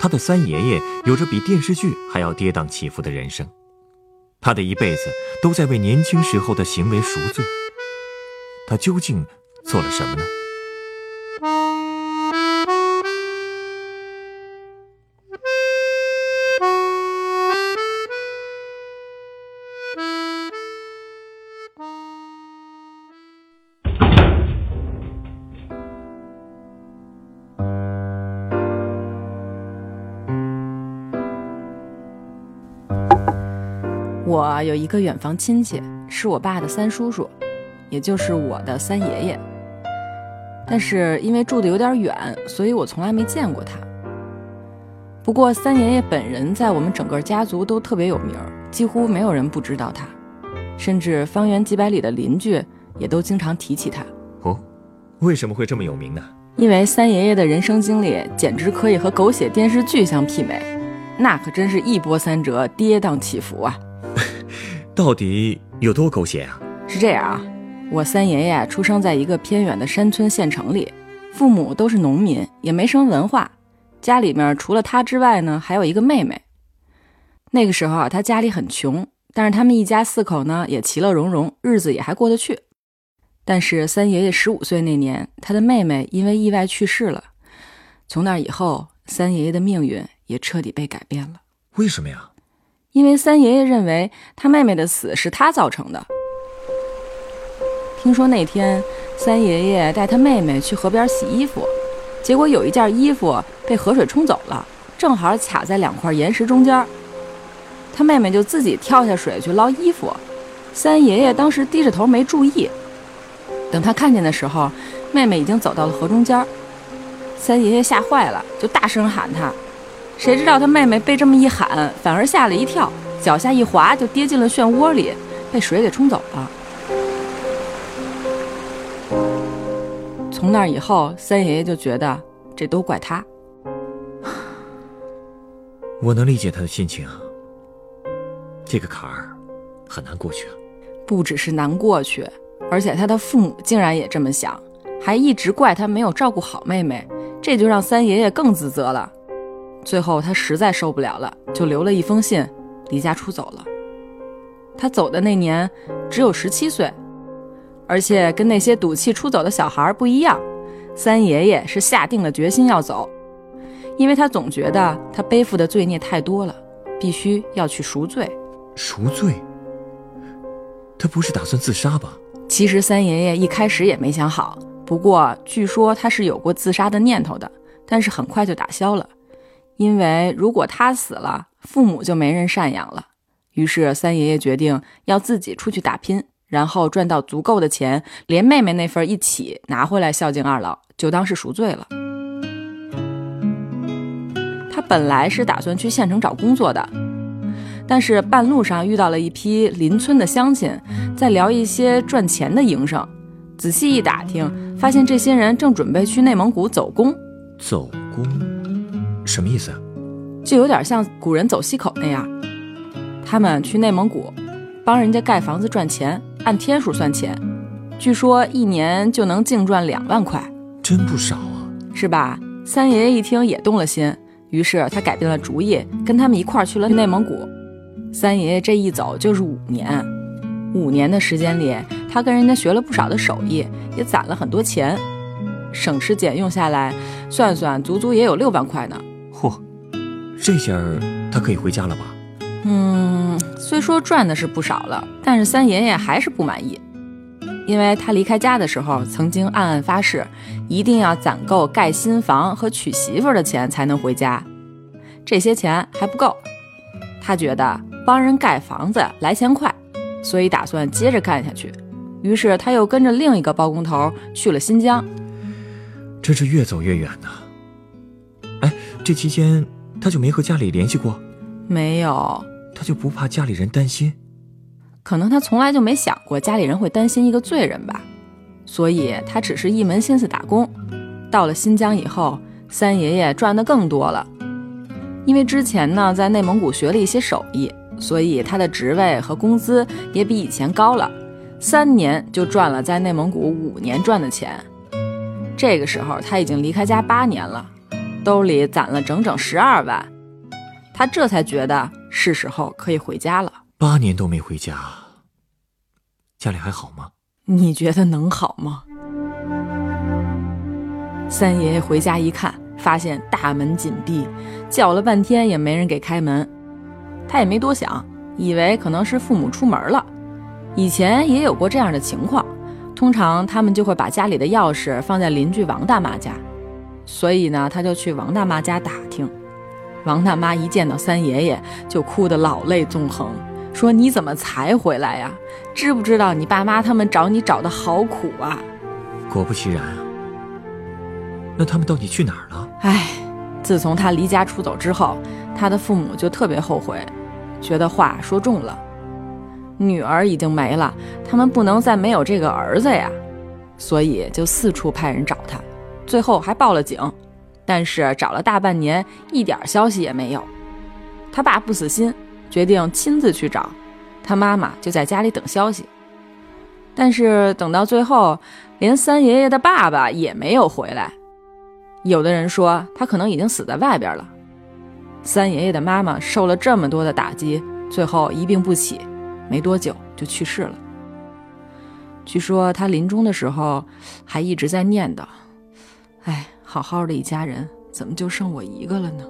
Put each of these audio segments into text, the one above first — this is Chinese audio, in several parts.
他的三爷爷有着比电视剧还要跌宕起伏的人生，他的一辈子都在为年轻时候的行为赎罪。他究竟做了什么呢？我有一个远房亲戚，是我爸的三叔叔，也就是我的三爷爷。但是因为住的有点远，所以我从来没见过他。不过三爷爷本人在我们整个家族都特别有名，几乎没有人不知道他，甚至方圆几百里的邻居也都经常提起他。哦，为什么会这么有名呢？因为三爷爷的人生经历简直可以和狗血电视剧相媲美，那可真是一波三折，跌宕起伏啊！到底有多狗血啊？是这样啊，我三爷爷出生在一个偏远的山村县城里，父母都是农民，也没什么文化。家里面除了他之外呢，还有一个妹妹。那个时候啊，他家里很穷，但是他们一家四口呢也其乐融融，日子也还过得去。但是三爷爷十五岁那年，他的妹妹因为意外去世了。从那以后，三爷爷的命运也彻底被改变了。为什么呀？因为三爷爷认为他妹妹的死是他造成的。听说那天三爷爷带他妹妹去河边洗衣服，结果有一件衣服被河水冲走了，正好卡在两块岩石中间。他妹妹就自己跳下水去捞衣服，三爷爷当时低着头没注意。等他看见的时候，妹妹已经走到了河中间。三爷爷吓坏了，就大声喊他。谁知道他妹妹被这么一喊，反而吓了一跳，脚下一滑就跌进了漩涡里，被水给冲走了。从那以后，三爷爷就觉得这都怪他。我能理解他的心情，这个坎儿很难过去啊。不只是难过去，而且他的父母竟然也这么想，还一直怪他没有照顾好妹妹，这就让三爷爷更自责了。最后，他实在受不了了，就留了一封信，离家出走了。他走的那年只有十七岁，而且跟那些赌气出走的小孩不一样，三爷爷是下定了决心要走，因为他总觉得他背负的罪孽太多了，必须要去赎罪。赎罪？他不是打算自杀吧？其实三爷爷一开始也没想好，不过据说他是有过自杀的念头的，但是很快就打消了。因为如果他死了，父母就没人赡养了。于是三爷爷决定要自己出去打拼，然后赚到足够的钱，连妹妹那份一起拿回来孝敬二老，就当是赎罪了。他本来是打算去县城找工作的，但是半路上遇到了一批邻村的乡亲，在聊一些赚钱的营生。仔细一打听，发现这些人正准备去内蒙古走工。走工。什么意思？就有点像古人走西口那样，他们去内蒙古，帮人家盖房子赚钱，按天数算钱，据说一年就能净赚两万块，真不少啊，是吧？三爷爷一听也动了心，于是他改变了主意，跟他们一块儿去了内蒙古。三爷爷这一走就是五年，五年的时间里，他跟人家学了不少的手艺，也攒了很多钱，省吃俭用下来，算算足足也有六万块呢。嚯，这下他可以回家了吧？嗯，虽说赚的是不少了，但是三爷爷还是不满意，因为他离开家的时候曾经暗暗发誓，一定要攒够盖新房和娶媳妇的钱才能回家。这些钱还不够，他觉得帮人盖房子来钱快，所以打算接着干下去。于是他又跟着另一个包工头去了新疆，真是越走越远呐。哎，这期间。他就没和家里联系过？没有。他就不怕家里人担心？可能他从来就没想过家里人会担心一个罪人吧，所以他只是一门心思打工。到了新疆以后，三爷爷赚的更多了，因为之前呢在内蒙古学了一些手艺，所以他的职位和工资也比以前高了。三年就赚了在内蒙古五年赚的钱。这个时候他已经离开家八年了，兜里攒了整整十二万，他这才觉得是时候可以回家了。八年都没回家，家里还好吗？你觉得能好吗？三爷爷回家一看，发现大门紧闭，叫了半天也没人给开门。他也没多想，以为可能是父母出门了。以前也有过这样的情况，通常他们就会把家里的钥匙放在邻居王大妈家，所以呢，他就去王大妈家打听。王大妈一见到三爷爷，就哭得老泪纵横。说你怎么才回来呀？知不知道你爸妈他们找你找的好苦啊？果不其然啊。那他们到底去哪儿了？唉，自从他离家出走之后，他的父母就特别后悔，觉得话说重了。女儿已经没了，他们不能再没有这个儿子呀，所以就四处派人找他，最后还报了警，但是找了大半年，一点消息也没有。他爸不死心。决定亲自去找，他妈妈就在家里等消息。但是等到最后，连三爷爷的爸爸也没有回来。有的人说他可能已经死在外边了。三爷爷的妈妈受了这么多的打击，最后一病不起，没多久就去世了。据说他临终的时候还一直在念叨：“哎，好好的一家人，怎么就剩我一个了呢？”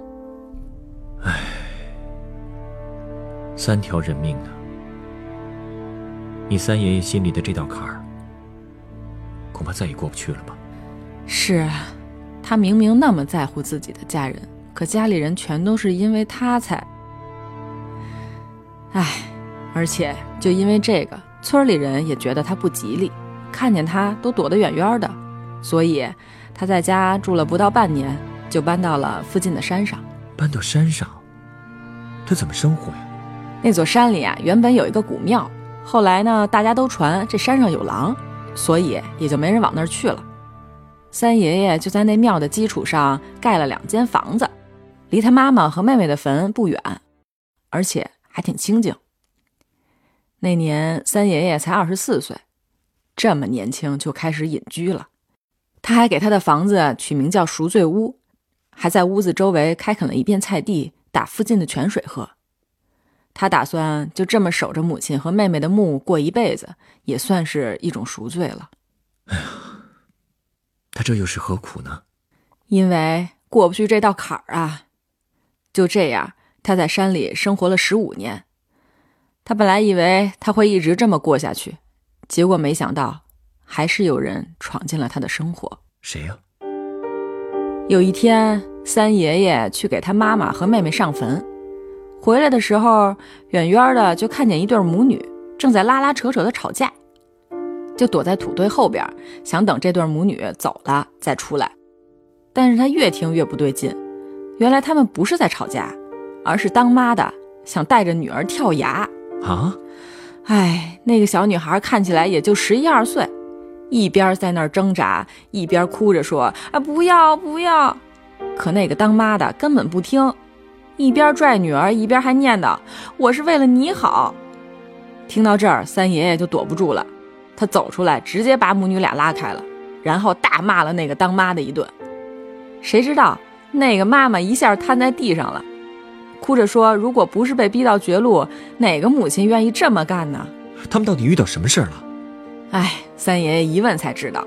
哎。三条人命呢？你三爷爷心里的这道坎儿，恐怕再也过不去了吧？是啊，他明明那么在乎自己的家人，可家里人全都是因为他才……唉，而且就因为这个，村里人也觉得他不吉利，看见他都躲得远远的。所以他在家住了不到半年，就搬到了附近的山上。搬到山上，他怎么生活呀？那座山里啊，原本有一个古庙，后来呢，大家都传这山上有狼，所以也就没人往那儿去了。三爷爷就在那庙的基础上盖了两间房子，离他妈妈和妹妹的坟不远，而且还挺清静。那年三爷爷才二十四岁，这么年轻就开始隐居了。他还给他的房子取名叫赎罪屋，还在屋子周围开垦了一片菜地，打附近的泉水喝。他打算就这么守着母亲和妹妹的墓过一辈子，也算是一种赎罪了。哎呀，他这又是何苦呢？因为过不去这道坎儿啊！就这样，他在山里生活了十五年。他本来以为他会一直这么过下去，结果没想到，还是有人闯进了他的生活。谁呀？有一天，三爷爷去给他妈妈和妹妹上坟。回来的时候，远远的就看见一对母女正在拉拉扯扯的吵架，就躲在土堆后边，想等这对母女走了再出来。但是他越听越不对劲，原来他们不是在吵架，而是当妈的想带着女儿跳崖啊！哎，那个小女孩看起来也就十一二岁，一边在那儿挣扎，一边哭着说：“啊，不要不要！”可那个当妈的根本不听。一边拽女儿，一边还念叨：“我是为了你好。”听到这儿，三爷爷就躲不住了，他走出来，直接把母女俩拉开了，然后大骂了那个当妈的一顿。谁知道那个妈妈一下瘫在地上了，哭着说：“如果不是被逼到绝路，哪个母亲愿意这么干呢？”他们到底遇到什么事儿了？哎，三爷爷一问才知道，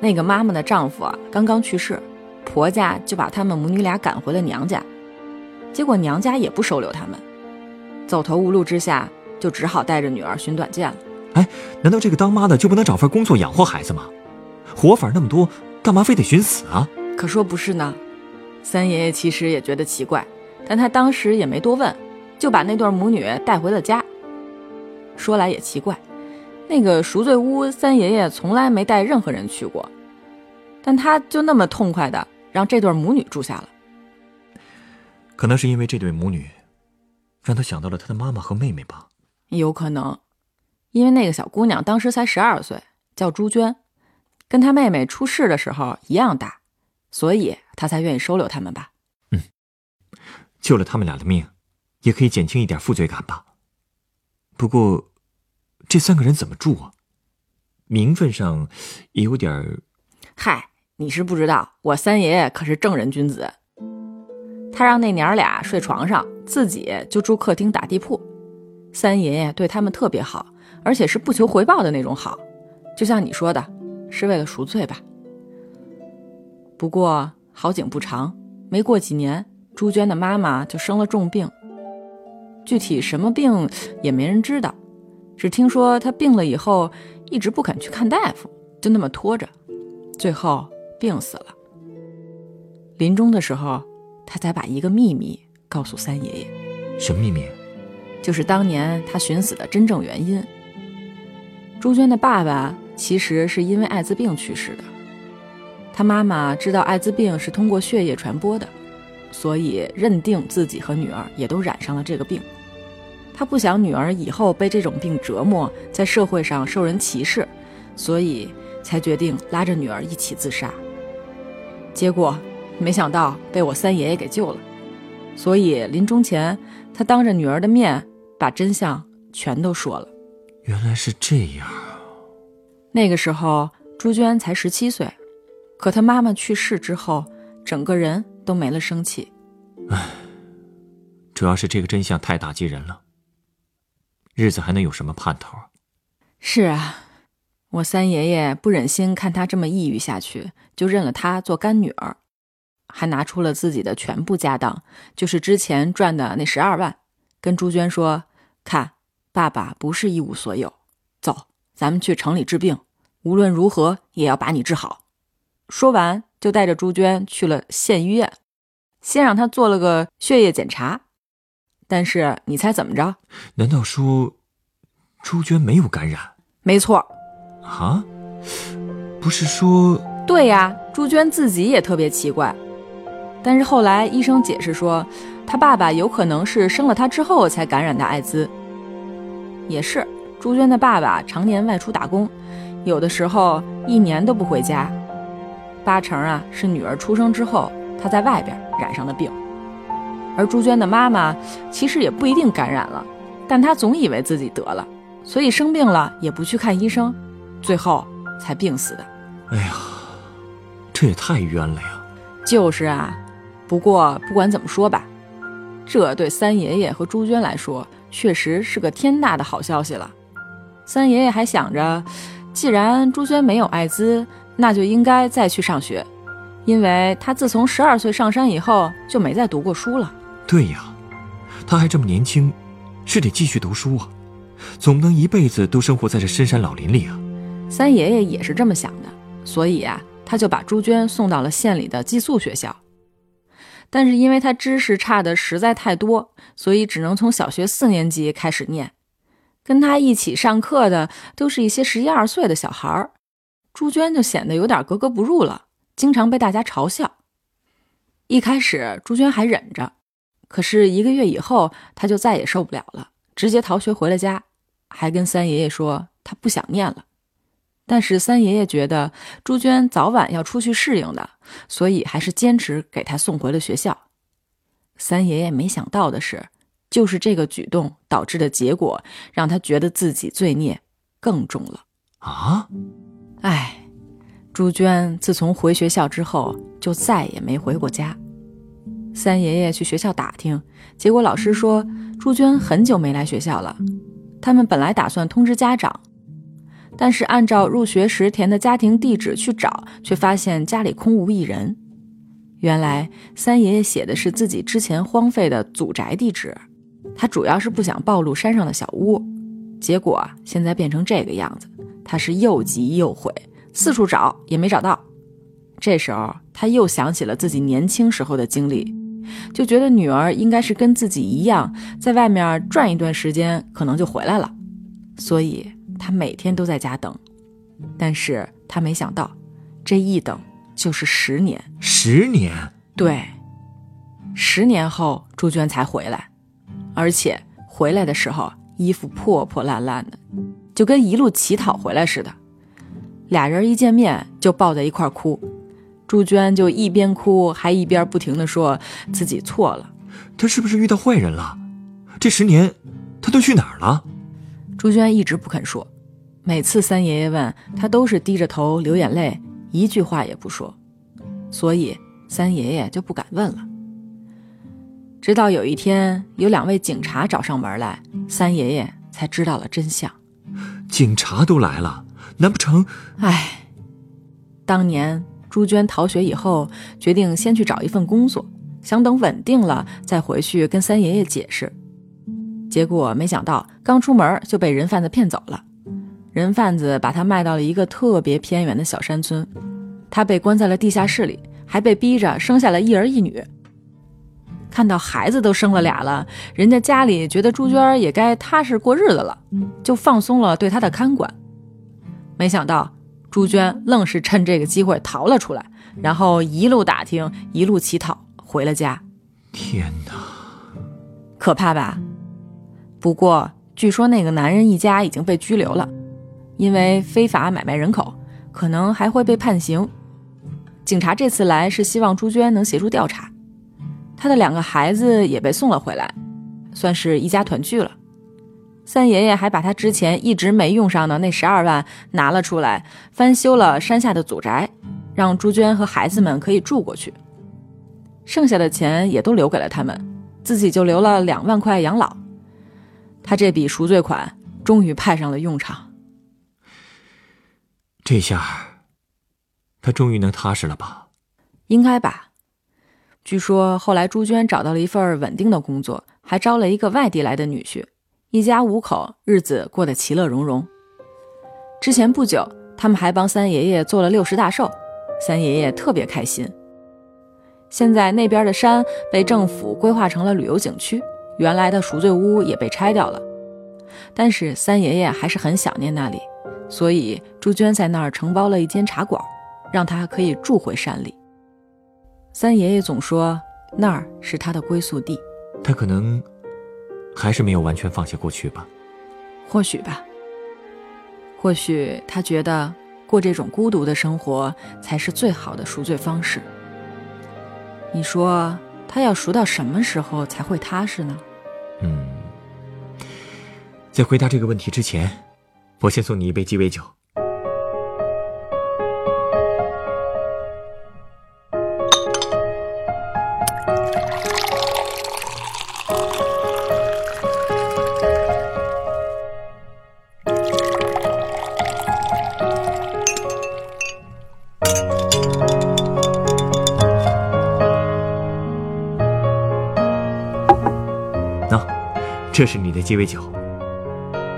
那个妈妈的丈夫啊刚刚去世，婆家就把他们母女俩赶回了娘家。结果娘家也不收留他们，走投无路之下，就只好带着女儿寻短见了。哎，难道这个当妈的就不能找份工作养活孩子吗？活法那么多，干嘛非得寻死啊？可说不是呢。三爷爷其实也觉得奇怪，但他当时也没多问，就把那对母女带回了家。说来也奇怪，那个赎罪屋，三爷爷从来没带任何人去过，但他就那么痛快的让这对母女住下了。可能是因为这对母女，让他想到了他的妈妈和妹妹吧。有可能，因为那个小姑娘当时才十二岁，叫朱娟，跟她妹妹出事的时候一样大，所以他才愿意收留他们吧。嗯，救了他们俩的命，也可以减轻一点负罪感吧。不过，这三个人怎么住啊？名分上也有点儿。嗨，你是不知道，我三爷爷可是正人君子。他让那娘俩睡床上，自己就住客厅打地铺。三爷爷对他们特别好，而且是不求回报的那种好，就像你说的，是为了赎罪吧。不过好景不长，没过几年，朱娟的妈妈就生了重病。具体什么病也没人知道，只听说他病了以后一直不肯去看大夫，就那么拖着，最后病死了。临终的时候。他才把一个秘密告诉三爷爷。什么秘密？就是当年他寻死的真正原因。朱娟的爸爸其实是因为艾滋病去世的。他妈妈知道艾滋病是通过血液传播的，所以认定自己和女儿也都染上了这个病。他不想女儿以后被这种病折磨，在社会上受人歧视，所以才决定拉着女儿一起自杀。结果。没想到被我三爷爷给救了，所以临终前，他当着女儿的面把真相全都说了。原来是这样。那个时候朱娟才十七岁，可她妈妈去世之后，整个人都没了生气。唉，主要是这个真相太打击人了。日子还能有什么盼头？是啊，我三爷爷不忍心看她这么抑郁下去，就认了她做干女儿。还拿出了自己的全部家当，就是之前赚的那十二万，跟朱娟说：“看，爸爸不是一无所有，走，咱们去城里治病，无论如何也要把你治好。”说完，就带着朱娟去了县医院，先让她做了个血液检查。但是你猜怎么着？难道说朱娟没有感染？没错。啊？不是说？对呀，朱娟自己也特别奇怪。但是后来医生解释说，她爸爸有可能是生了她之后才感染的艾滋。也是，朱娟的爸爸常年外出打工，有的时候一年都不回家，八成啊是女儿出生之后他在外边染上的病。而朱娟的妈妈其实也不一定感染了，但她总以为自己得了，所以生病了也不去看医生，最后才病死的。哎呀，这也太冤了呀！就是啊。不过不管怎么说吧，这对三爷爷和朱娟来说确实是个天大的好消息了。三爷爷还想着，既然朱娟没有艾滋，那就应该再去上学，因为他自从十二岁上山以后就没再读过书了。对呀，他还这么年轻，是得继续读书啊，总不能一辈子都生活在这深山老林里啊。三爷爷也是这么想的，所以啊，他就把朱娟送到了县里的寄宿学校。但是因为他知识差的实在太多，所以只能从小学四年级开始念。跟他一起上课的都是一些十一二岁的小孩儿，朱娟就显得有点格格不入了，经常被大家嘲笑。一开始朱娟还忍着，可是一个月以后，他就再也受不了了，直接逃学回了家，还跟三爷爷说他不想念了。但是三爷爷觉得朱娟早晚要出去适应的，所以还是坚持给她送回了学校。三爷爷没想到的是，就是这个举动导致的结果，让他觉得自己罪孽更重了。啊！哎，朱娟自从回学校之后，就再也没回过家。三爷爷去学校打听，结果老师说朱娟很久没来学校了。他们本来打算通知家长。但是按照入学时填的家庭地址去找，却发现家里空无一人。原来三爷爷写的是自己之前荒废的祖宅地址，他主要是不想暴露山上的小屋。结果现在变成这个样子，他是又急又悔，四处找也没找到。这时候他又想起了自己年轻时候的经历，就觉得女儿应该是跟自己一样，在外面转一段时间，可能就回来了，所以。他每天都在家等，但是他没想到，这一等就是十年。十年？对。十年后朱娟才回来，而且回来的时候衣服破破烂烂的，就跟一路乞讨回来似的。俩人一见面就抱在一块哭，朱娟就一边哭还一边不停的说自己错了。他是不是遇到坏人了？这十年他都去哪儿了？朱娟一直不肯说，每次三爷爷问他都是低着头流眼泪，一句话也不说，所以三爷爷就不敢问了。直到有一天，有两位警察找上门来，三爷爷才知道了真相。警察都来了，难不成？唉，当年朱娟逃学以后，决定先去找一份工作，想等稳定了再回去跟三爷爷解释。结果没想到，刚出门就被人贩子骗走了。人贩子把他卖到了一个特别偏远的小山村，他被关在了地下室里，还被逼着生下了一儿一女。看到孩子都生了俩了，人家家里觉得朱娟也该踏实过日子了，就放松了对她的看管。没想到朱娟愣是趁这个机会逃了出来，然后一路打听，一路乞讨，回了家。天哪，可怕吧？不过据说那个男人一家已经被拘留了，因为非法买卖人口，可能还会被判刑。警察这次来是希望朱娟能协助调查。他的两个孩子也被送了回来，算是一家团聚了。三爷爷还把他之前一直没用上的那十二万拿了出来，翻修了山下的祖宅，让朱娟和孩子们可以住过去。剩下的钱也都留给了他们，自己就留了两万块养老。他这笔赎罪款终于派上了用场。这下，他终于能踏实了吧？应该吧。据说后来朱娟找到了一份稳定的工作，还招了一个外地来的女婿，一家五口日子过得其乐融融。之前不久，他们还帮三爷爷做了六十大寿，三爷爷特别开心。现在那边的山被政府规划成了旅游景区，原来的赎罪屋也被拆掉了，但是三爷爷还是很想念那里，所以朱娟在那儿承包了一间茶馆，让他可以住回山里。三爷爷总说那儿是他的归宿地，他可能还是没有完全放下过去吧。或许吧。或许他觉得过这种孤独的生活才是最好的赎罪方式。你说他要赎到什么时候才会踏实呢？嗯，在回答这个问题之前，我先送你一杯鸡尾酒。这是你的鸡尾酒，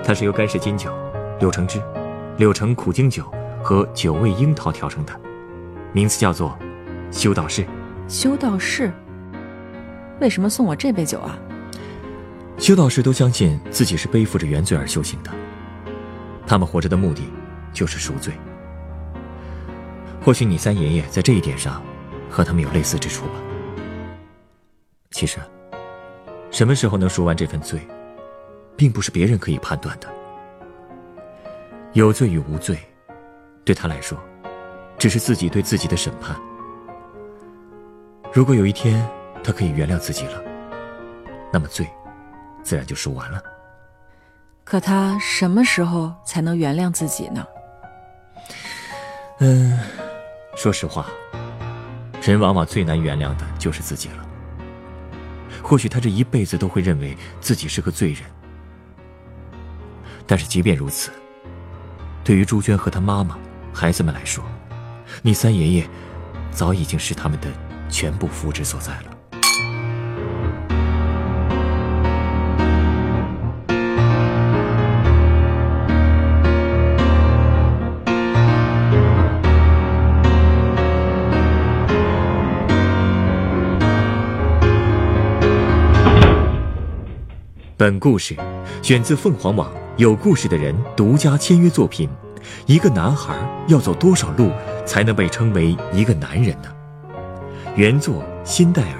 它是由干式金酒、柳橙汁、柳橙苦精酒和九味樱桃调成的，名字叫做“修道士”。修道士？为什么送我这杯酒啊？修道士都相信自己是背负着原罪而修行的，他们活着的目的就是赎罪。或许你三爷爷在这一点上和他们有类似之处吧。其实。什么时候能赎完这份罪，并不是别人可以判断的。有罪与无罪，对他来说，只是自己对自己的审判。如果有一天他可以原谅自己了，那么罪，自然就赎完了。可他什么时候才能原谅自己呢？嗯，说实话，人往往最难原谅的就是自己了。或许他这一辈子都会认为自己是个罪人，但是即便如此，对于朱娟和她妈妈、孩子们来说，你三爷爷早已经是他们的全部福祉所在了。本故事选自凤凰网有故事的人独家签约作品。一个男孩要走多少路才能被称为一个男人呢？原作辛黛尔，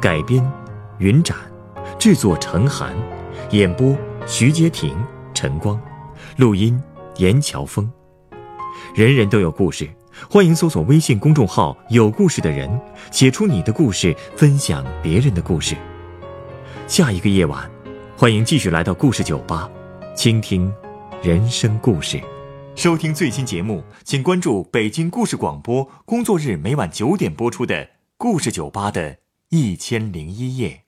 改编云展，制作陈寒，演播徐杰婷、陈光，录音严乔峰。人人都有故事，欢迎搜索微信公众号“有故事的人”，写出你的故事，分享别人的故事。下一个夜晚，欢迎继续来到故事酒吧，倾听人生故事。收听最新节目，请关注北京故事广播，工作日每晚九点播出的《故事酒吧》的一千零一夜。